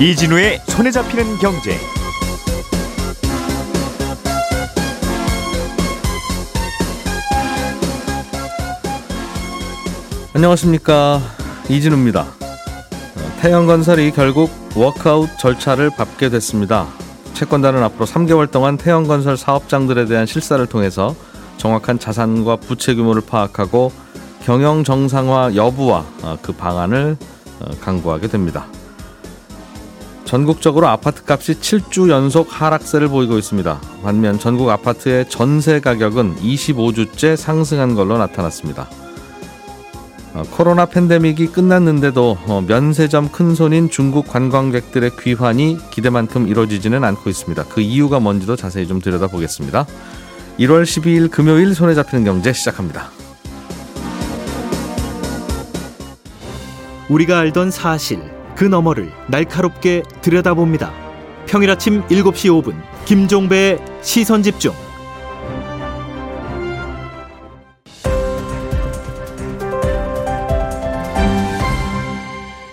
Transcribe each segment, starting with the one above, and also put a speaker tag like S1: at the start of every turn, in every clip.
S1: 이진우의 손에 잡히는 경제.
S2: 안녕하십니까 이진우입니다. 태영건설이 결국 워크아웃 절차를 밟게 됐습니다. 채권단은 앞으로 3개월 동안 태영건설 사업장들에 대한 실사를 통해서 정확한 자산과 부채 규모를 파악하고 경영 정상화 여부와 그 방안을 강구하게 됩니다. 전국적으로 아파트 값이 7주 연속 하락세를 보이고 있습니다. 반면 전국 아파트의 전세 가격은 25주째 상승한 걸로 나타났습니다. 어, 코로나 팬데믹이 끝났는데도 어, 면세점 큰손인 중국 관광객들의 귀환이 기대만큼 이루어지지는 않고 있습니다. 그 이유가 뭔지도 자세히 좀 들여다보겠습니다. 1월 12일 금요일 손에 잡히는 경제 시작합니다.
S3: 우리가 알던 사실 그 너머를 날카롭게 들여다봅니다. 평일 아침 7시 5분 김종배의 시선 집중.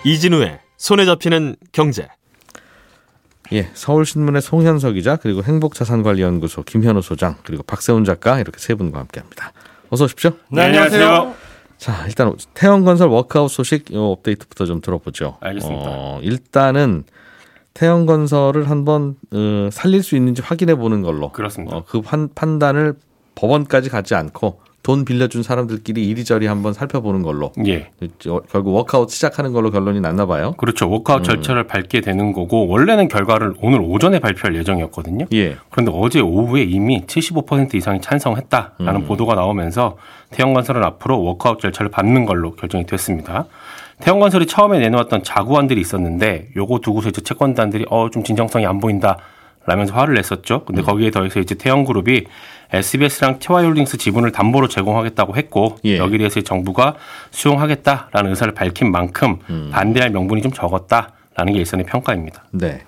S4: 이진우의 손에 잡히는 경제.
S2: 예, 서울신문의 송현석 기자 그리고 행복자산관리연구소 김현우 소장 그리고 박세훈 작가 이렇게 세 분과 함께합니다. 어서 오십시오.
S5: 네, 안녕하세요.
S2: 자, 일단 태영건설 워크아웃 소식 요 업데이트부터 좀 들어보죠.
S5: 알겠습니다.
S2: 어, 일단은 태영건설을 한번 어, 살릴 수 있는지 확인해 보는 걸로.
S5: 그렇습니다.
S2: 어, 그 판, 판단을 법원까지 가지 않고 돈 빌려준 사람들끼리 이리저리 한번 살펴보는 걸로.
S5: 예.
S2: 결국 워크아웃 시작하는 걸로 결론이 났나 봐요.
S5: 그렇죠. 워크아웃
S2: 음.
S5: 절차를 밟게 되는 거고 원래는 결과를 오늘 오전에 발표할 예정이었거든요.
S2: 예.
S5: 그런데 어제 오후에 이미 75% 이상이 찬성했다라는
S2: 음.
S5: 보도가 나오면서 태영건설은 앞으로 워크아웃 절차를 밟는 걸로 결정이 됐습니다. 태영건설이 처음에 내놓았던 자구안들이 있었는데 요거 두고서 이제 채권단들이 어 좀 진정성이 안 보인다. 라면서 화를 냈었죠.
S2: 음.
S5: 근데 거기에 더해서 이제 태영그룹이 SBS랑 TY홀딩스 지분을 담보로 제공하겠다고 했고
S2: 예.
S5: 여기에 대해서 정부가 수용하겠다라는 의사를 밝힌 만큼
S2: 음.
S5: 반대할 명분이 좀 적었다라는 게 일선의 평가입니다.
S2: 네.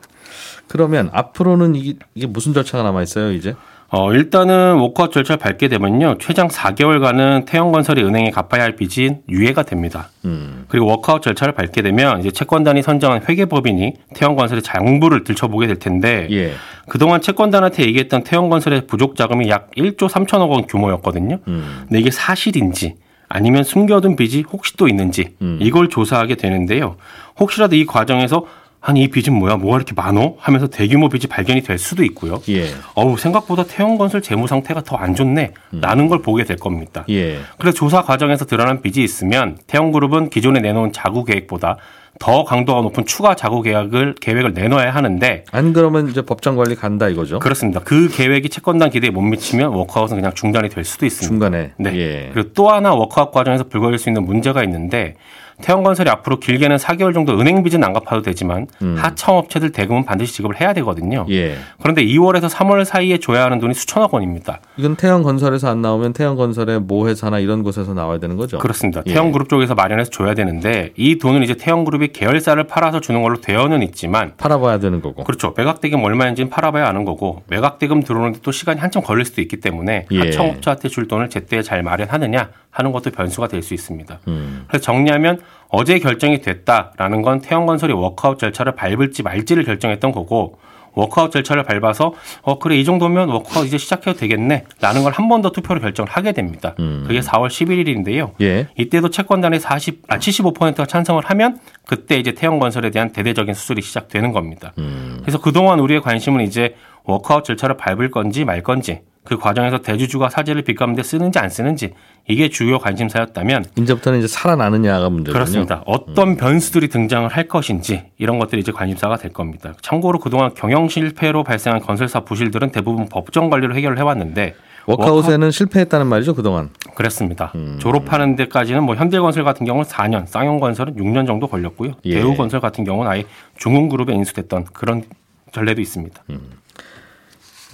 S2: 그러면 앞으로는 이게, 이게 무슨 절차가 남아 있어요, 이제?
S5: 어, 일단은 워크아웃 절차를 밟게 되면요. 최장 4개월간은 태영건설이 은행에 갚아야 할 빚이 유예가 됩니다.
S2: 음.
S5: 그리고 워크아웃 절차를 밟게 되면 이제 채권단이 선정한 회계법인이 태영건설의 장부를 들춰보게 될 텐데
S2: 예.
S5: 그동안 채권단한테 얘기했던 태영건설의 부족 자금이 약 1조 3천억 원 규모였거든요.
S2: 음.
S5: 근데 이게 사실인지 아니면 숨겨둔 빚이 혹시 또 있는지
S2: 음.
S5: 이걸 조사하게 되는데요. 혹시라도 이 과정에서 아니 이 빚은 뭐야 뭐가 이렇게 많어 하면서 대규모 빚이 발견이 될 수도 있고요.
S2: 예.
S5: 어우 생각보다 태영건설 재무 상태가 더 안 좋네라는 걸 보게 될 겁니다.
S2: 예.
S5: 그래서 조사 과정에서 드러난 빚이 있으면 태영그룹은 기존에 내놓은 자구 계획보다 더 강도가 높은 추가 자구 계약을 계획을 내놔야 하는데
S2: 안 그러면 이제 법정 관리 간다 이거죠.
S5: 그렇습니다. 그 계획이 채권단 기대에 못 미치면 워크아웃은 그냥 중단이 될 수도 있습니다.
S2: 중간에.
S5: 네.
S2: 예.
S5: 그리고 또 하나 워크아웃 과정에서 불거질 수 있는 문제가 있는데 태영건설이 앞으로 길게는 4개월 정도 은행 빚은 안 갚아도 되지만
S2: 음.
S5: 하청업체들 대금은 반드시 지급을 해야 되거든요.
S2: 예.
S5: 그런데 2월에서 3월 사이에 줘야 하는 돈이 수천억 원입니다.
S2: 이건 태영건설에서 안 나오면 태영건설의 모 회사나 이런 곳에서 나와야 되는 거죠.
S5: 그렇습니다.
S2: 예.
S5: 태영그룹 쪽에서 마련해서 줘야 되는데 이 돈은 이제 태영그룹이 계열사를 팔아서 주는 걸로 되어는 있지만
S2: 팔아봐야 되는 거고.
S5: 그렇죠. 매각대금 얼마인지는 팔아봐야 아는 거고 매각대금 들어오는데 또 시간이 한참 걸릴 수도 있기 때문에
S2: 예.
S5: 하청업체한테 줄 돈을 제때 잘 마련하느냐 하는 것도 변수가 될 수 있습니다.
S2: 음.
S5: 그래서 정리하면 어제 결정이 됐다라는 건 태영건설이 워크아웃 절차를 밟을지 말지를 결정했던 거고 워크아웃 절차를 밟아서 어 그래 이 정도면 워크아웃 이제 시작해도 되겠네라는 걸 한 번 더 투표로 결정을 하게 됩니다.
S2: 음.
S5: 그게 4월 11일인데요.
S2: 예.
S5: 이때도 채권단의 40, 아, 75%가 찬성을 하면 그때 이제 태영건설에 대한 대대적인 수술이 시작되는 겁니다.
S2: 음.
S5: 그래서 그동안 우리의 관심은 이제 워크아웃 절차를 밟을 건지 말 건지 그 과정에서 대주주가 사재를 빚 갚는데 쓰는지 안 쓰는지 이게 주요 관심사였다면
S2: 이제부터는 이제 살아나느냐가 문제군요.
S5: 그렇습니다. 어떤 변수들이 등장을 할 것인지 이런 것들이 이제 관심사가 될 겁니다. 참고로 그동안 경영 실패로 발생한 건설사 부실들은 대부분 법정 관리로 해결을 해왔는데
S2: 워크아웃에는 실패했다는 말이죠 그동안.
S5: 그렇습니다. 졸업하는 데까지는 뭐 현대건설 같은 경우는 4년, 쌍용건설은 6년 정도 걸렸고요.
S2: 예.
S5: 대우건설 같은 경우는 아예 중흥그룹에 인수됐던 그런 전례도 있습니다.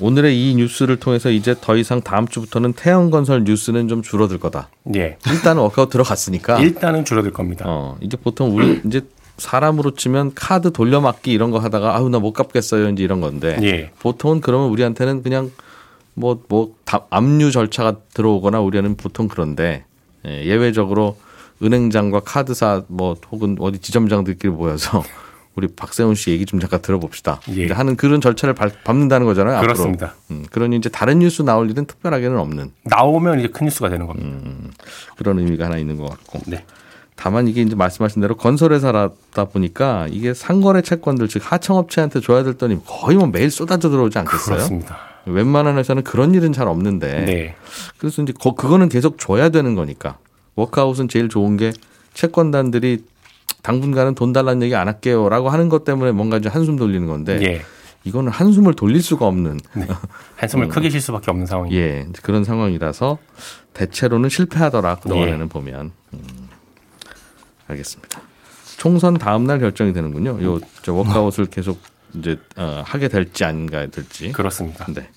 S2: 오늘의 이 뉴스를 통해서 이제 더 이상 다음 주부터는 태영건설 뉴스는 좀 줄어들 거다.
S5: 예.
S2: 일단은 워크아웃 들어갔으니까.
S5: 일단은 줄어들 겁니다.
S2: 어 이제 보통 우리 이제 사람으로 치면 카드 돌려막기 이런 거 하다가 아우 나 못 갚겠어요 이제 이런 건데
S5: 예.
S2: 보통은 그러면 우리한테는 그냥 뭐, 뭐, 다- 압류 절차가 들어오거나 우려는 보통 그런데 예, 예외적으로 은행장과 카드사 뭐 혹은 어디 지점장들끼리 모여서 우리 박세훈 씨 얘기 좀 잠깐 들어봅시다.
S5: 예.
S2: 하는 그런 절차를 밟, 밟는다는 거잖아요.
S5: 그렇습니다.
S2: 음, 그러니 이제 다른 뉴스 나올 일은 특별하게는 없는
S5: 나오면 이제 큰 뉴스가 되는 겁니다.
S2: 그런 의미가 하나 있는 것 같고.
S5: 네.
S2: 다만 이게 이제 말씀하신 대로 건설회사라다 보니까 이게 상거래 채권들 즉 하청업체한테 줘야 될 돈이 거의 뭐 매일 쏟아져 들어오지 않겠어요?
S5: 그렇습니다.
S2: 웬만한 회사는 그런 일은 잘 없는데
S5: 네.
S2: 그래서 이제 거- 그거는 계속 줘야 되는 거니까 워크아웃은 제일 좋은 게 채권단들이 당분간은 돈 달라는 얘기 안 할게요라고 하는 것 때문에 뭔가 이제 한숨 돌리는 건데
S5: 예.
S2: 이거는 한숨을 돌릴 수가 없는
S5: 한숨을 크게 쉴 수밖에 없는.
S2: 음. 예 그런 상황이라서 대체로는 실패하더라 그동안에는
S5: 예.
S2: 보면 음, 알겠습니다. 총선 다음 날 결정이 되는군요. 요저 워크아웃을 계속 이제 어, 하게 될지 안 가야 될지.
S5: 그렇습니다.
S2: 네.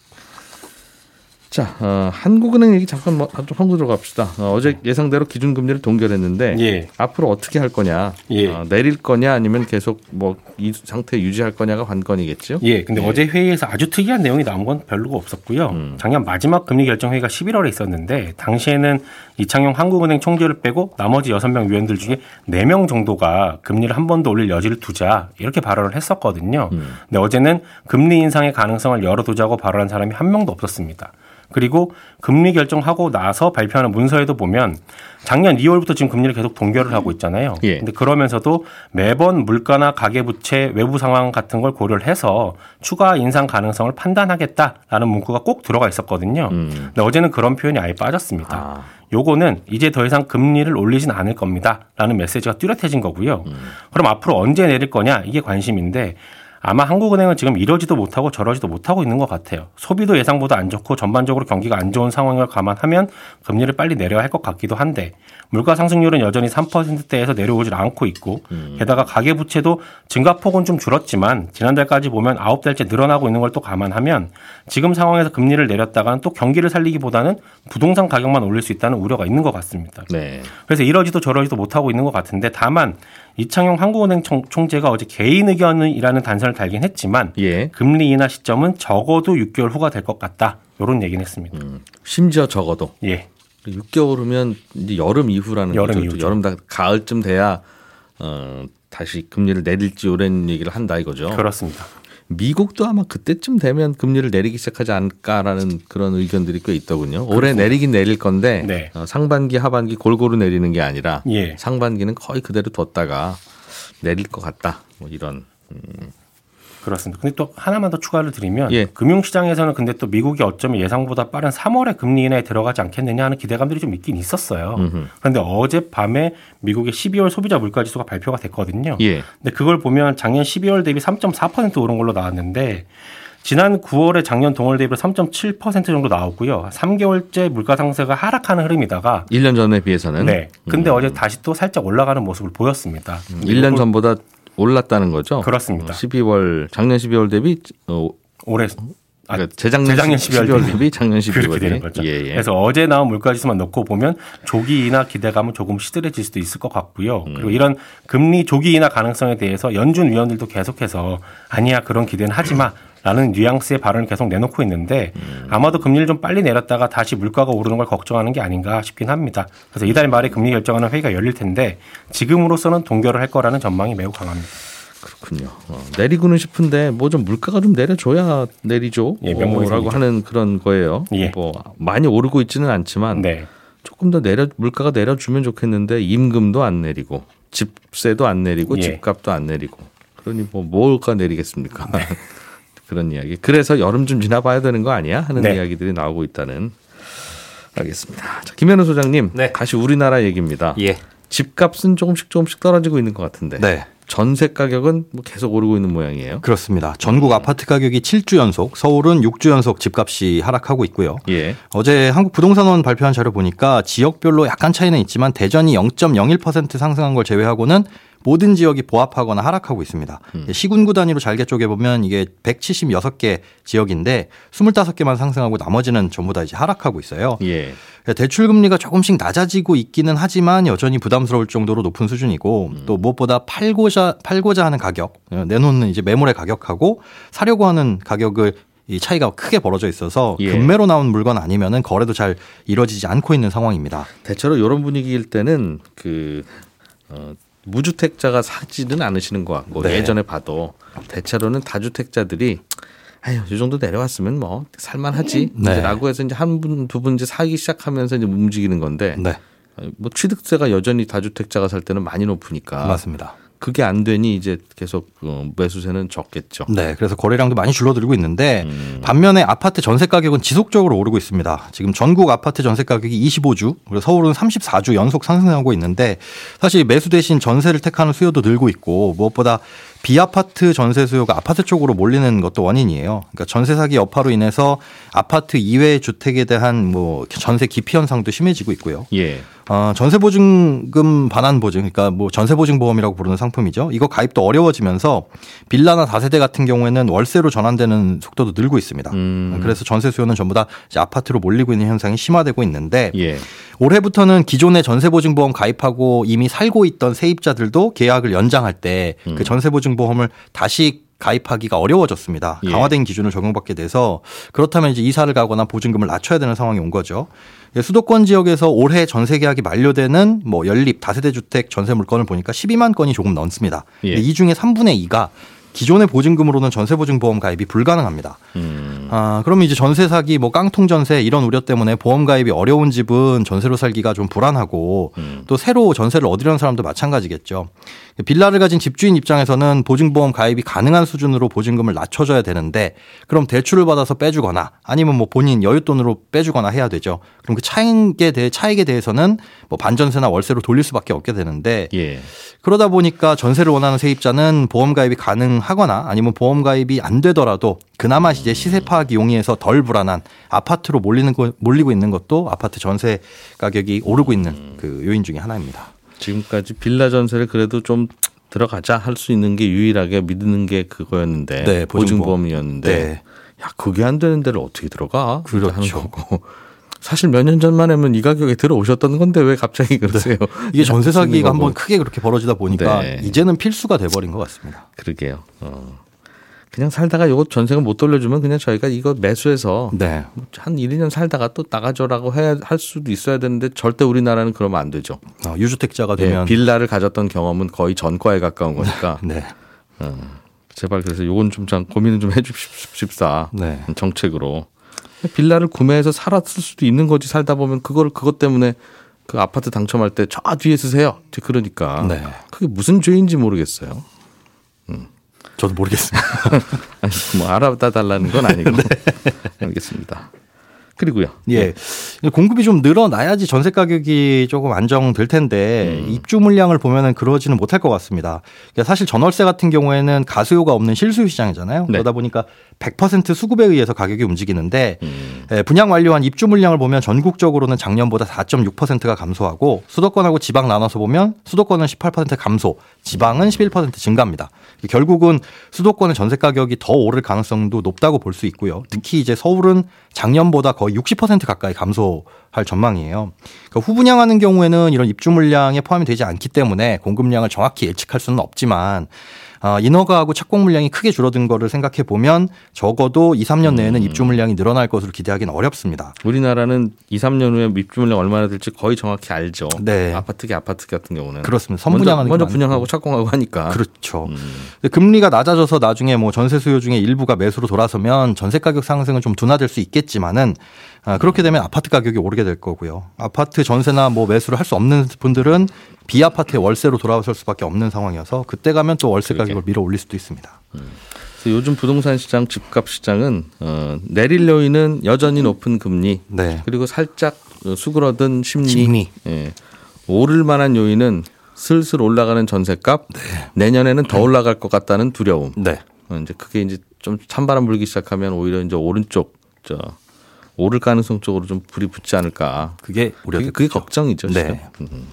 S2: 자, 어, 한국은행 얘기 잠깐 뭐, 좀 한국 들어갑시다. 어, 제 예상대로 기준금리를 동결했는데
S5: 예.
S2: 앞으로 어떻게 할 거냐,
S5: 예.
S2: 어, 내릴 거냐 아니면 계속 뭐 이 상태 유지할 거냐가 관건이겠죠.
S5: 예, 근데 어제 회의에서 아주 특이한 내용이 나온 건 별로가 없었고요.
S2: 음.
S5: 작년 마지막 금리 결정 회의가 11월에 있었는데 당시에는 이창용 한국은행 총재를 빼고 나머지 6명 위원들 중에 4명 정도가 금리를 한 번 더 올릴 여지를 두자 이렇게 발언을 했었거든요.
S2: 음.
S5: 근데 어제는 금리 인상의 가능성을 열어두자고 발언한 사람이 한 명도 없었습니다. 그리고 금리 결정하고 나서 발표하는 문서에도 보면 작년 2월부터 지금 금리를 계속 동결을 하고 있잖아요.
S2: 예.
S5: 근데 그러면서도 매번 물가나 가계 부채 외부 상황 같은 걸 고려를 해서 추가 인상 가능성을 판단하겠다라는 문구가 꼭 들어가 있었거든요.
S2: 음.
S5: 근데 어제는 그런 표현이 아예 빠졌습니다.
S2: 아,
S5: 요거는 이제 더 이상 금리를 올리진 않을 겁니다. 라는 메시지가 뚜렷해진 거고요.
S2: 음.
S5: 그럼 앞으로 언제 내릴 거냐? 이게 관심인데 아마 한국은행은 지금 이러지도 못하고 저러지도 못하고 있는 것 같아요. 소비도 예상보다 안 좋고 전반적으로 경기가 안 좋은 상황을 감안하면 금리를 빨리 내려야 할 것 같기도 한데 물가 상승률은 여전히 3%대에서 내려오질 않고 있고 게다가 가계 부채도 증가폭은 좀 줄었지만 지난달까지 보면 9달째 늘어나고 있는 걸 또 감안하면 지금 상황에서 금리를 내렸다가는 또 경기를 살리기보다는 부동산 가격만 올릴 수 있다는 우려가 있는 것 같습니다.
S2: 네.
S5: 그래서 이러지도 저러지도 못하고 있는 것 같은데 다만 이창용 한국은행 총- 총재가 어제 개인 의견이라는 단서를 달긴 했지만
S2: 예.
S5: 금리 인하 시점은 적어도 6개월 후가 될 것 같다. 이런 얘기는 했습니다.
S2: 심지어 적어도
S5: 예.
S2: 6개월 후면 이제 여름 이후라는
S5: 여름
S2: 거죠. 여름 다 가을쯤 돼야 어, 다시 금리를 내릴지 이런 얘기를 한다 이거죠.
S5: 그렇습니다.
S2: 미국도 아마 그때쯤 되면 금리를 내리기 시작하지 않을까라는 그런 의견들이 꽤 있더군요. 올해 내리긴 내릴 건데
S5: 네.
S2: 어, 상반기 하반기 골고루 내리는 게 아니라
S5: 예.
S2: 상반기는 거의 그대로 뒀다가 내릴 것 같다. 뭐 이런
S5: 그렇습니다. 근데 또 하나만 더 추가를 드리면
S2: 예.
S5: 금융시장에서는 근데 또 미국이 어쩌면 예상보다 빠른 3월에 금리 인하에 들어가지 않겠느냐 하는 기대감들이 좀 있긴 있었어요.
S2: 음흠.
S5: 그런데 어제 밤에 미국의 12월 소비자 물가 지수가 발표가 됐거든요.
S2: 예.
S5: 근데 그걸 보면 작년 12월 대비 3.4% 오른 걸로 나왔는데 지난 9월에 작년 동월 대비로 3.7% 정도 나왔고요. 3개월째 물가 상세가 하락하는 흐름이다가
S2: 1년 전에 비해서는
S5: 네. 근데 어제 다시 또 살짝 올라가는 모습을 보였습니다.
S2: 1년 전보다 올랐다는 거죠.
S5: 그렇습니다.
S2: 어, 12월 작년 12월 대비 어,
S5: 올해 아,
S2: 그러니까 재작년,
S5: 재작년
S2: 12월,
S5: 12월
S2: 대비 작년 12월
S5: 그렇게 되는. 거죠.
S2: 예, 예.
S5: 그래서 어제 나온 물가지수만 놓고 보면 조기 인하 기대감은 조금 시들해질 수도 있을 것 같고요.
S2: 음.
S5: 그리고 이런 금리 조기 인하 가능성에 대해서 연준 위원들도 계속해서 아니야 그런 기대는 하지 마. 라는 뉘앙스의 발언을 계속 내놓고 있는데
S2: 음.
S5: 아마도 금리를 좀 빨리 내렸다가 다시 물가가 오르는 걸 걱정하는 게 아닌가 싶긴 합니다. 그래서 이달 말에 금리 결정하는 회의가 열릴 텐데 지금으로서는 동결을 할 거라는 전망이 매우 강합니다.
S2: 그렇군요. 어, 내리고는 싶은데 뭐 좀 물가가 좀 내려줘야 내리죠.
S5: 예, 명목이
S2: 어, 라고
S5: 생기죠.
S2: 하는 그런 거예요.
S5: 예.
S2: 뭐 많이 오르고 있지는 않지만
S5: 네.
S2: 조금 더 내려 물가가 내려주면 좋겠는데 임금도 안 내리고 집세도 안 내리고
S5: 예.
S2: 집값도 안 내리고 그러니 뭐 뭘까 내리겠습니까?
S5: 네.
S2: 그런 이야기. 그래서 여름 좀 지나봐야 되는 거 아니야? 하는
S5: 네.
S2: 이야기들이 나오고 있다는. 알겠습니다. 자, 김현우 소장님,
S6: 네.
S2: 다시 우리나라 얘기입니다.
S6: 예.
S2: 집값은 조금씩 조금씩 떨어지고 있는 것 같은데
S6: 네.
S2: 전세 가격은 뭐 계속 오르고 있는 모양이에요.
S6: 그렇습니다. 전국 아파트 가격이 7주 연속, 서울은 6주 연속 집값이 하락하고 있고요.
S2: 예.
S6: 어제 한국부동산원 발표한 자료 보니까 지역별로 약간 차이는 있지만 대전이 0.01% 상승한 걸 제외하고는 모든 지역이 보합하거나 하락하고 있습니다. 시군구 단위로 잘게 쪼개보면 이게 176개 지역인데 25개만 상승하고 나머지는 전부 다 이제 하락하고 있어요.
S2: 예.
S6: 대출 금리가 조금씩 낮아지고 있기는 하지만 여전히 부담스러울 정도로 높은 수준이고 또 무엇보다 팔고자 팔고자 하는 가격 어, 내놓는 이제 매물의 가격하고 사려고 하는 가격을 이 차이가 크게 벌어져 있어서
S2: 예.
S6: 금매로 나온 물건 아니면은 거래도 잘 이루어지지 않고 있는 상황입니다.
S2: 대체로 이런 분위기일 때는 그 어, 무주택자가 사지는 않으시는 것 같고
S6: 네.
S2: 예전에 봐도 대체로는 다주택자들이 아유 이 정도 내려왔으면 뭐 살만하지
S6: 네.
S2: 이제라고 해서 이제 한 분 두 분 이제 사기 시작하면서 이제 움직이는 건데
S6: 네,
S2: 뭐 취득세가 여전히 다주택자가 살 때는 많이 높으니까
S6: 맞습니다.
S2: 그게 안 되니 이제 계속 어, 매수세는 적겠죠.
S6: 네, 그래서 거래량도 많이 줄어들고 있는데
S2: 음.
S6: 반면에 아파트 전세 가격은 지속적으로 오르고 있습니다. 지금 전국 아파트 전세 가격이 25주, 그리고 서울은 34주 연속 상승하고 있는데 사실 매수 대신 전세를 택하는 수요도 늘고 있고 무엇보다 비아파트 전세 수요가 아파트 쪽으로 몰리는 것도 원인이에요. 그러니까 전세 사기 여파로 인해서 아파트 이외의 주택에 대한 뭐 전세 기피 현상도 심해지고 있고요.
S2: 예.
S6: 어, 전세보증금 반환 보증, 그러니까 뭐 전세보증보험이라고 부르는 상품이죠. 이거 가입도 어려워지면서 빌라나 다세대 같은 경우에는 월세로 전환되는 속도도 늘고 있습니다.
S2: 음.
S6: 그래서 전세 수요는 전부 다 아파트로 몰리고 있는 현상이 심화되고 있는데
S2: 예.
S6: 올해부터는 기존의 전세보증보험 가입하고 이미 살고 있던 세입자들도 계약을 연장할 때그 전세보증보험을 다시 가입하기가 어려워졌습니다.
S2: 예.
S6: 강화된 기준을 적용받게 돼서 그렇다면 이제 이사를 가거나 보증금을 낮춰야 되는 상황이 온 거죠. 예, 수도권 지역에서 올해 전세 계약이 만료되는 뭐 연립 다세대 주택 전세 물건을 보니까 12만 건이 조금 넘습니다.
S2: 예.
S6: 이 중에 3분의 2가 기존의 보증금으로는 전세보증보험 가입이 불가능합니다.
S2: 음.
S6: 아, 그러면 이제 전세 사기, 뭐 깡통 전세 이런 우려 때문에 보험 가입이 어려운 집은 전세로 살기가 좀 불안하고
S2: 음.
S6: 또 새로 전세를 얻으려는 사람도 마찬가지겠죠. 빌라를 가진 집주인 입장에서는 보증보험 가입이 가능한 수준으로 보증금을 낮춰줘야 되는데 그럼 대출을 받아서 빼주거나 아니면 뭐 본인 여윳돈으로 빼주거나 해야 되죠. 그럼 그 차익에 대해 차익에 대해서는 뭐 반전세나 월세로 돌릴 수밖에 없게 되는데
S2: 예.
S6: 그러다 보니까 전세를 원하는 세입자는 보험 가입이 가능하거나 아니면 보험 가입이 안 되더라도 그나마 이제 시세 파악이 용이해서 덜 불안한 아파트로 몰리는 거, 몰리고 있는 것도 아파트 전세 가격이 오르고 있는 그 요인 중에 하나입니다.
S2: 지금까지 빌라 전세를 그래도 좀 들어가자 할 수 있는 게 유일하게 믿는 게 그거였는데
S6: 네, 보증보험.
S2: 보증보험이었는데
S6: 네.
S2: 야 그게 안 되는 데를 어떻게 들어가?
S6: 그렇죠.
S2: 사실 몇 년 전만 하면 이 가격에 들어오셨던 건데 왜 갑자기 그러세요?
S6: 이게 전세 사기가. 한번 크게 그렇게 벌어지다 보니까
S2: 네.
S6: 이제는 필수가 돼버린 것 같습니다.
S2: 그러게요. 어. 그냥 살다가 이거 전세금 못 돌려주면 그냥 저희가 이거 매수해서
S6: 네.
S2: 한 1, 2년 살다가 또 나가줘라고 해야 할 수도 있어야 되는데 절대 우리나라는 그러면 안 되죠.
S6: 어, 유주택자가
S2: 예,
S6: 되면
S2: 빌라를 가졌던 경험은 거의 전과에 가까운 거니까
S6: 네.
S2: 제발 그래서 요건 좀 참 고민을 좀 해주십사
S6: 네.
S2: 정책으로 빌라를 구매해서 살았을 수도 있는 거지 살다 보면 그걸 그것 때문에 그 아파트 당첨할 때 저 뒤에 쓰세요. 그러니까
S6: 네.
S2: 그게 무슨 죄인지 모르겠어요.
S6: 저도 모르겠습니다.
S2: 뭐 알아다 달라는 건 아니고 알겠습니다. 그리고요.
S6: 예. 공급이 좀 늘어나야지 전세 가격이 조금 안정될 텐데
S2: 음.
S6: 입주 물량을 보면은 그러지는 못할 것 같습니다. 그러니까 사실 전월세 같은 경우에는 가수요가 없는 실수요 시장이잖아요.
S2: 네.
S6: 그러다 보니까 100% 수급에 의해서 가격이 움직이는데
S2: 음.
S6: 예, 분양 완료한 입주 물량을 보면 전국적으로는 작년보다 4.6%가 감소하고 수도권하고 지방 나눠서 보면 수도권은 18% 감소, 지방은 11% 증가합니다. 결국은 수도권의 전세 가격이 더 오를 가능성도 높다고 볼 수 있고요. 특히 이제 서울은 작년보다 거의 60% 가까이 감소 할 전망이에요. 그러니까 후분양하는 경우에는 이런 입주 물량에 포함이 되지 않기 때문에 공급량을 정확히 예측할 수는 없지만 아, 인허가하고 착공 물량이 크게 줄어든 거를 생각해 보면 적어도 2, 3년 내에는 입주 물량이 늘어날 것으로 기대하기는 어렵습니다.
S2: 우리나라는 2, 3년 후에 입주 물량 얼마나 될지 거의 정확히 알죠.
S6: 네.
S2: 아파트계 아파트 같은 경우는
S6: 그렇습니다.
S2: 먼저,
S6: 선분양하는 게
S2: 먼저
S6: 많고.
S2: 분양하고 착공하고 하니까
S6: 그렇죠.
S2: 음.
S6: 금리가 낮아져서 나중에 뭐 전세 수요 중에 일부가 매수로 돌아서면 전세 가격 상승은 좀 둔화될 수 있겠지만은 아, 그렇게 되면 아파트 가격이 오르게 될 거고요. 아파트 전세나 뭐 매수를 할 수 없는 분들은 비아파트의 월세로 돌아설 수밖에 없는 상황이어서 그때 가면 또 월세
S2: 그러게.
S6: 가격을 밀어 올릴 수도 있습니다.
S2: 그래서 요즘 부동산 시장 집값 시장은 어, 내릴 요인은 여전히 높은 금리
S6: 네.
S2: 그리고 살짝 어, 수그러든 심리,
S6: 심리.
S2: 예. 오를 만한 요인은 슬슬 올라가는 전세값 내년에는 더 올라갈 것 같다는 두려움
S6: 네.
S2: 어, 이제 그게 이제 좀 찬바람 불기 시작하면 오히려 이제 오른쪽 저 오를 가능성 쪽으로 좀 불이 붙지 않을까
S6: 그게
S2: 그게,
S6: 우려되죠.
S2: 그게 걱정이죠.
S6: 네.
S2: 음.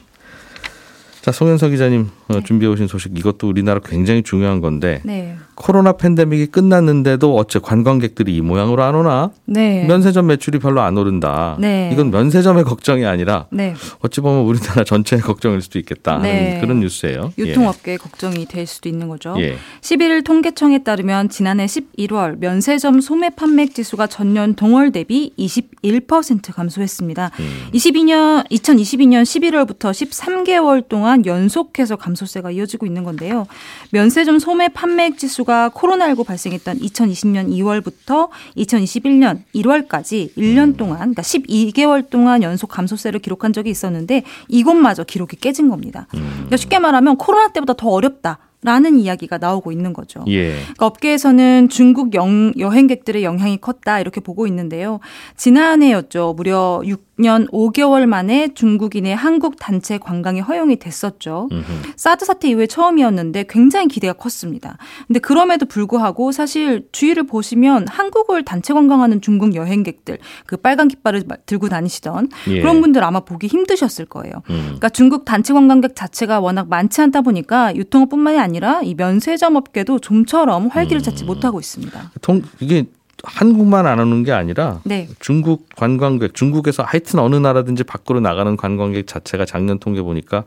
S2: 자 송현석 기자님 어, 준비해 오신 소식 이것도 우리나라 굉장히 중요한 건데
S7: 네.
S2: 코로나 팬데믹이 끝났는데도 어째 관광객들이 이 모양으로 안 오나?
S7: 네.
S2: 면세점 매출이 별로 안 오른다.
S7: 네.
S2: 이건 면세점의 걱정이 아니라
S7: 네.
S2: 어찌 보면 우리나라 전체의 걱정일 수도 있겠다 하는
S7: 네.
S2: 그런 뉴스예요.
S7: 유통업계의 걱정이 될 수도 있는 거죠.
S2: 예.
S7: 11일 통계청에 따르면 지난해 11월 면세점 소매 판매액 지수가 전년 동월 대비 21% 감소했습니다.
S2: 음.
S7: 22년 2022년 11월부터 13개월 동안 연속해서 감소 세가 이어지고 있는 건데요. 면세점 소매 판매액 지수가 코로나19 발생했던 2020년 2월부터 2021년 1월까지 1년 동안 그러니까 12개월 동안 연속 감소세를 기록한 적이 있었는데 이것마저 기록이 깨진 겁니다. 그러니까 쉽게 말하면 코로나 때보다 더 어렵다. 라는 이야기가 나오고 있는 거죠.
S2: 예.
S7: 그러니까 업계에서는 중국 영, 여행객들의 영향이 컸다 이렇게 보고 있는데요. 지난해였죠. 무려 6년 5개월 만에 중국인의 한국 단체 관광이 허용이 됐었죠. 사드 사태 이후에 처음이었는데 굉장히 기대가 컸습니다. 근데 그럼에도 불구하고 사실 주위를 보시면 한국을 단체 관광하는 중국 여행객들 그 빨간 깃발을 들고 다니시던
S2: 예.
S7: 그런 분들 아마 보기 힘드셨을 거예요.
S2: 음.
S7: 그러니까 중국 단체 관광객 자체가 워낙 많지 않다 보니까 유통업뿐만이 아니라 이 면세점 업계도 좀처럼 활기를 찾지
S2: 음.
S7: 못하고 있습니다.
S2: 통 이게 한국만 안 오는 게 아니라
S7: 네.
S2: 중국 관광객, 중국에서 하여튼 어느 나라든지 밖으로 나가는 관광객 자체가 작년 통계 보니까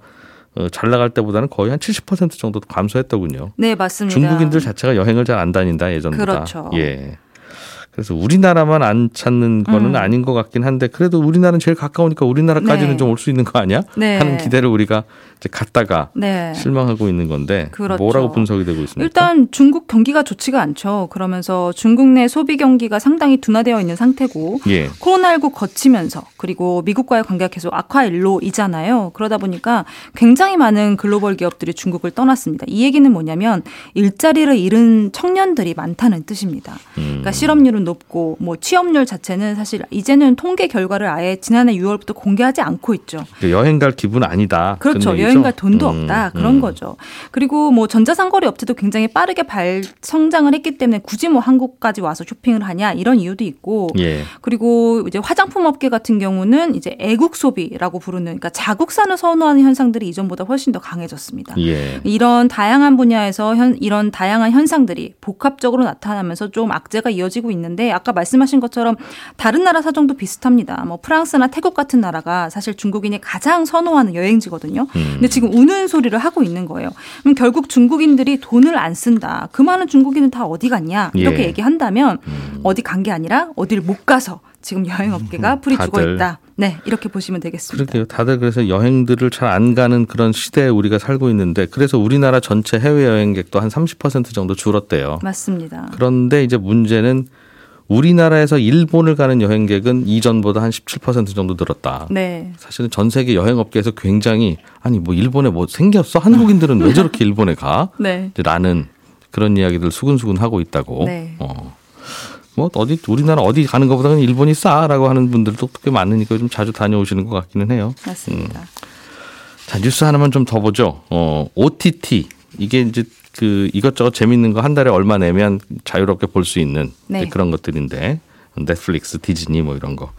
S2: 어, 잘 나갈 때보다는 거의 한 70% 정도 감소했더군요.
S7: 네, 맞습니다.
S2: 중국인들 자체가 여행을 잘 안 다닌다 예전보다.
S7: 그렇죠.
S2: 예. 그래서 우리나라만 안 찾는 거는
S7: 음.
S2: 아닌 것 같긴 한데 그래도 우리나라는 제일 가까우니까 우리나라까지는
S7: 네.
S2: 좀올 수 있는 거 아니야?
S7: 네.
S2: 하는 기대를 우리가 이제 갔다가
S7: 네.
S2: 실망하고 있는 건데
S7: 그렇죠.
S2: 뭐라고 분석이 되고 있습니까?
S7: 일단 중국 경기가 좋지가 않죠. 그러면서 중국 내 소비 경기가 상당히 둔화되어 있는 상태고
S2: 예.
S7: 코로나19 거치면서 그리고 미국과의 관계가 계속 악화일로이잖아요. 그러다 보니까 굉장히 많은 글로벌 기업들이 중국을 떠났습니다. 이 얘기는 뭐냐면 일자리를 잃은 청년들이 많다는 뜻입니다.
S2: 음.
S7: 그러니까 실업률은 높고 뭐 취업률 자체는 사실 이제는 통계 결과를 아예 지난해 6월부터 공개하지 않고 있죠.
S2: 여행 갈 기분 아니다.
S7: 그렇죠. 여행 갈 돈도
S2: 음,
S7: 없다. 그런
S2: 음.
S7: 거죠. 그리고 뭐 전자상거래 업체도 굉장히 빠르게 발 성장을 했기 때문에 굳이 뭐 한국까지 와서 쇼핑을 하냐 이런 이유도 있고
S2: 예.
S7: 그리고 이제 화장품 업계 같은 경우는 이제 애국 소비라고 부르는 그러니까 자국산을 선호하는 현상들이 이전보다 훨씬 더 강해졌습니다.
S2: 예.
S7: 이런 다양한 분야에서 현, 이런 다양한 현상들이 복합적으로 나타나면서 좀 악재가 이어지고 있는 데 아까 말씀하신 것처럼 다른 나라 사정도 비슷합니다. 뭐 프랑스나 태국 같은 나라가 사실 중국인이 가장 선호하는 여행지거든요.
S2: 음.
S7: 근데 지금 우는 소리를 하고 있는 거예요. 그럼 결국 중국인들이 돈을 안 쓴다. 그 많은 중국인은 다 어디 갔냐? 이렇게
S2: 예.
S7: 얘기한다면 어디 간 게 아니라 어디를 못 가서 지금 여행 업계가 풀이 죽어
S2: 다들.
S7: 있다. 네, 이렇게 보시면 되겠습니다.
S2: 그러게요. 다들 그래서 여행들을 잘 안 가는 그런 시대에 우리가 살고 있는데 그래서 우리나라 전체 해외 여행객도 한 30% 정도 줄었대요.
S7: 맞습니다.
S2: 그런데 이제 문제는 우리나라에서 일본을 가는 여행객은 이전보다 한 17% 정도 늘었다.
S7: 네.
S2: 사실은 전 세계 여행업계에서 굉장히 아니 뭐 일본에 뭐 생겼어? 한국인들은 왜 저렇게 일본에 가?
S7: 네.
S2: 라는 그런 이야기들 수근수근 하고 있다고.
S7: 네.
S2: 어. 뭐 어디 우리나라 어디 가는 것보다는 일본이 싸라고 하는 분들도 꽤 많으니까 좀 자주 다녀오시는 것 같기는 해요.
S7: 맞습니다.
S2: 자 뉴스 하나만 좀 더 보죠. 어 OTT 이게 이제 그 이것저것 재밌는 거 한 달에 얼마 내면 자유롭게 볼 수 있는
S7: 네.
S2: 그런 것들인데 넷플릭스, 디즈니 뭐 이런 거.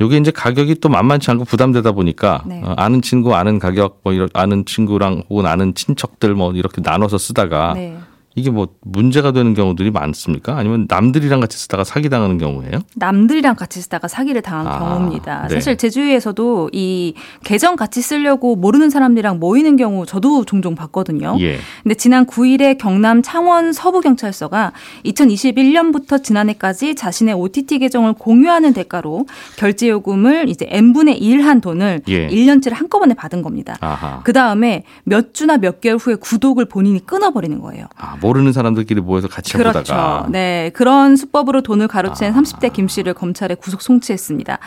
S2: 요게 이제 가격이 또 만만치 않고 부담되다 보니까
S7: 네.
S2: 어, 아는 친구 아는 가격 뭐 이런 아는 친구랑 혹은 아는 친척들 뭐 이렇게 나눠서 쓰다가
S7: 네.
S2: 이게 뭐 문제가 되는 경우들이 많습니까? 아니면 남들이랑 같이 쓰다가 사기 당하는 경우예요?
S7: 남들이랑 같이 쓰다가 사기를 당한
S2: 아,
S7: 경우입니다.
S2: 네.
S7: 사실 제 주위에서도 이 계정 같이 쓰려고 모르는 사람들이랑 모이는 경우 저도 종종 봤거든요.
S2: 예.
S7: 근데 지난 9일에 경남 창원 서부 경찰서가 2021년부터 지난해까지 자신의 OTT 계정을 공유하는 대가로 결제 요금을 이제 n분의 1 한 돈을
S2: 예.
S7: 1년치를 한꺼번에 받은 겁니다. 그 다음에 몇 주나 몇 개월 후에 구독을 본인이 끊어버리는 거예요.
S2: 아, 모르는 사람들끼리 모여서 같이
S7: 그렇죠.
S2: 해보다가
S7: 네. 그런 수법으로 돈을 가로챈
S2: 아.
S7: 30대 김 씨를 검찰에 구속 송치했습니다.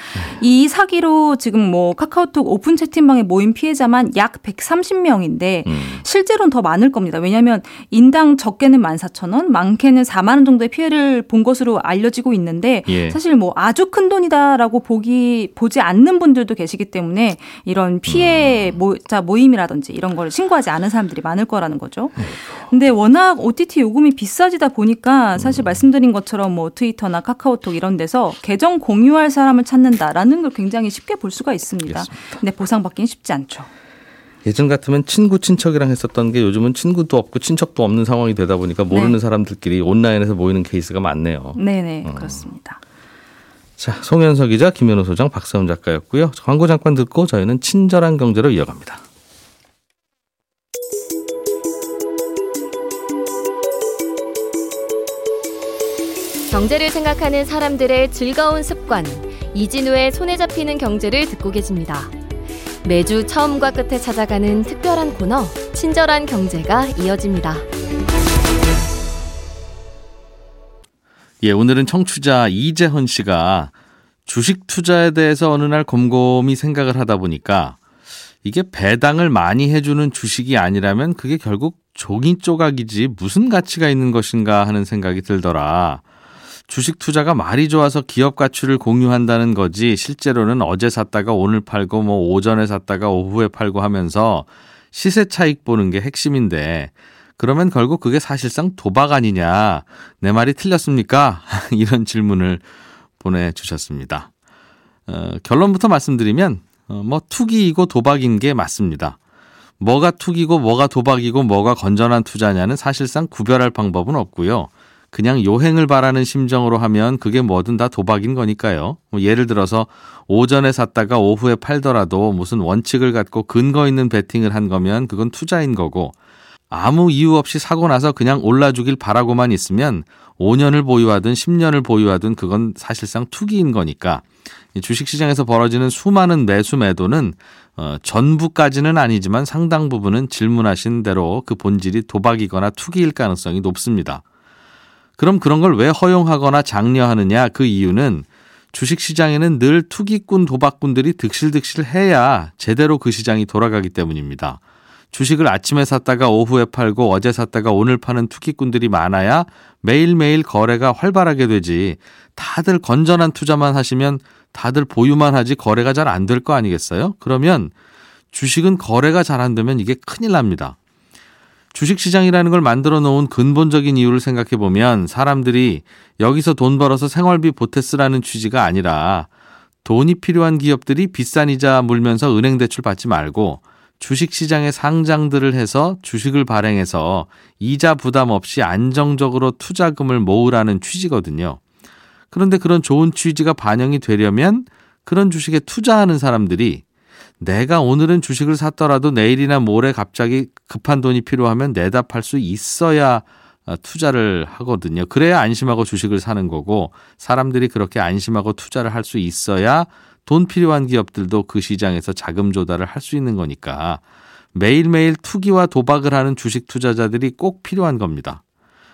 S7: 이 사기로 지금 뭐 카카오톡 오픈 채팅방에 모인 피해자만 약 130명인데
S2: 음.
S7: 실제로는 더 많을 겁니다. 왜냐하면 인당 적게는 14,000원, 많게는 4만 원 정도의 피해를 본 것으로 알려지고 있는데
S2: 예.
S7: 사실 뭐 아주 큰 돈이다라고 보기 보지 않는 분들도 계시기 때문에 이런 피해
S2: 음.
S7: 모자 모임이라든지 이런 걸 신고하지 않은 사람들이 많을 거라는 거죠.
S2: 네.
S7: 근데 워낙 OTT 요금이 비싸지다 보니까
S2: 음.
S7: 사실 말씀드린 것처럼 뭐 트위터나 카카오톡 이런 데서 계정 공유할 사람을 찾는다라는 걸 굉장히 쉽게 볼 수가 있습니다.
S2: 알겠습니다.
S7: 근데 보상받기는 쉽지 않죠.
S2: 예전 같으면 친구 친척이랑 했었던 게 요즘은 친구도 없고 친척도 없는 상황이 되다 보니까 모르는
S7: 네.
S2: 사람들끼리 온라인에서 모이는 케이스가 많네요.
S7: 네네
S2: 어.
S7: 그렇습니다.
S2: 자, 송현석 기자, 김현우 소장, 박사훈 작가였고요. 광고 잠깐 듣고 저희는 친절한 경제로 이어갑니다.
S8: 경제를 생각하는 사람들의 즐거운 습관 이진우의 손에 잡히는 경제를 듣고 계십니다. 매주 처음과 끝에 찾아가는 특별한 코너 친절한 경제가 이어집니다.
S2: 예, 오늘은 청취자 이재헌 씨가 주식 투자에 대해서 어느 날 곰곰이 생각을 하다 보니까 이게 배당을 많이 해주는 주식이 아니라면 그게 결국 종이 조각이지 무슨 가치가 있는 것인가 하는 생각이 들더라. 주식 투자가 말이 좋아서 기업 가치를 공유한다는 거지 실제로는 어제 샀다가 오늘 팔고 뭐 오전에 샀다가 오후에 팔고 하면서 시세 차익 보는 게 핵심인데 그러면 결국 그게 사실상 도박 아니냐. 내 말이 틀렸습니까? 이런 질문을 보내주셨습니다. 어, 결론부터 말씀드리면, 어, 뭐, 투기이고 도박인 게 맞습니다. 뭐가 투기고 뭐가 도박이고 뭐가 건전한 투자냐는 사실상 구별할 방법은 없고요. 그냥 요행을 바라는 심정으로 하면 그게 뭐든 다 도박인 거니까요. 뭐 예를 들어서 오전에 샀다가 오후에 팔더라도 무슨 원칙을 갖고 근거 있는 베팅을 한 거면 그건 투자인 거고 아무 이유 없이 사고 나서 그냥 올라주길 바라고만 있으면 5년을 보유하든 10년을 보유하든 그건 사실상 투기인 거니까 이 주식시장에서 벌어지는 수많은 매수 매도는 어, 전부까지는 아니지만 상당 부분은 질문하신 대로 그 본질이 도박이거나 투기일 가능성이 높습니다. 그럼 그런 걸 왜 허용하거나 장려하느냐 그 이유는 주식시장에는 늘 투기꾼 도박꾼들이 득실득실 해야 제대로 그 시장이 돌아가기 때문입니다. 주식을 아침에 샀다가 오후에 팔고 어제 샀다가 오늘 파는 투기꾼들이 많아야 매일매일 거래가 활발하게 되지 다들 건전한 투자만 하시면 다들 보유만 하지 거래가 잘 안 될 거 아니겠어요? 그러면 주식은 거래가 잘 안 되면 이게 큰일 납니다. 주식시장이라는 걸 만들어 놓은 근본적인 이유를 생각해 보면 사람들이 여기서 돈 벌어서 생활비 보태 쓰라는 취지가 아니라 돈이 필요한 기업들이 비싼 이자 물면서 은행 대출 받지 말고 주식시장에 상장들을 해서 주식을 발행해서 이자 부담 없이 안정적으로 투자금을 모으라는 취지거든요. 그런데 그런 좋은 취지가 반영이 되려면 그런 주식에 투자하는 사람들이 내가 오늘은 주식을 샀더라도 내일이나 모레 갑자기 급한 돈이 필요하면 내다 팔 수 있어야 어, 투자를 하거든요. 그래야 안심하고 주식을 사는 거고 사람들이 그렇게 안심하고 투자를 할 수 있어야 돈 필요한 기업들도 그 시장에서 자금 조달을 할 수 있는 거니까 매일매일 투기와 도박을 하는 주식 투자자들이 꼭 필요한 겁니다.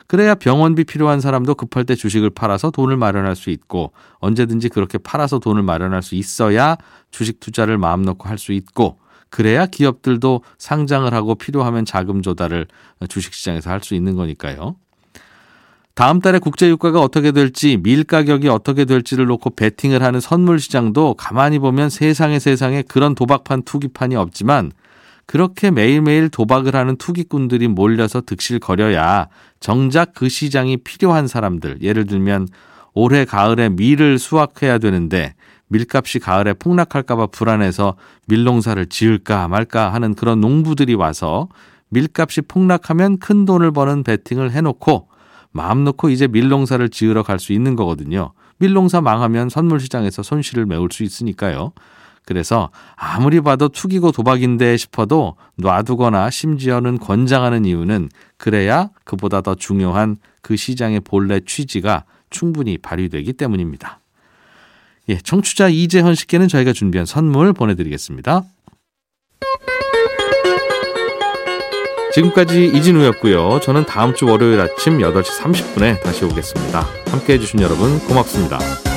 S2: 그래야 병원비 필요한 사람도 급할 때 주식을 팔아서 돈을 마련할 수 있고 언제든지 그렇게 팔아서 돈을 마련할 수 있어야 주식 투자를 마음 놓고 할 수 있고 그래야 기업들도 상장을 하고 필요하면 자금 조달을 주식시장에서 할 수 있는 거니까요. 다음 달에 국제 유가가 어떻게 될지 밀 가격이 어떻게 될지를 놓고 베팅을 하는 선물 시장도 가만히 보면 세상에 세상에 그런 도박판 투기판이 없지만 그렇게 매일매일 도박을 하는 투기꾼들이 몰려서 득실거려야 정작 그 시장이 필요한 사람들 예를 들면 올해 가을에 밀을 수확해야 되는데 밀값이 가을에 폭락할까봐 불안해서 밀농사를 지을까 말까 하는 그런 농부들이 와서 밀값이 폭락하면 큰 돈을 버는 베팅을 해놓고 마음 놓고 이제 밀농사를 지으러 갈 수 있는 거거든요. 밀농사 망하면 선물시장에서 손실을 메울 수 있으니까요. 그래서 아무리 봐도 투기고 도박인데 싶어도 놔두거나 심지어는 권장하는 이유는 그래야 그보다 더 중요한 그 시장의 본래 취지가 충분히 발휘되기 때문입니다. 예, 청취자 이재현 씨께는 저희가 준비한 선물 보내드리겠습니다. 지금까지 이진우였고요. 저는 다음 주 월요일 아침 8시 30분에 다시 오겠습니다. 함께 해주신 여러분 고맙습니다.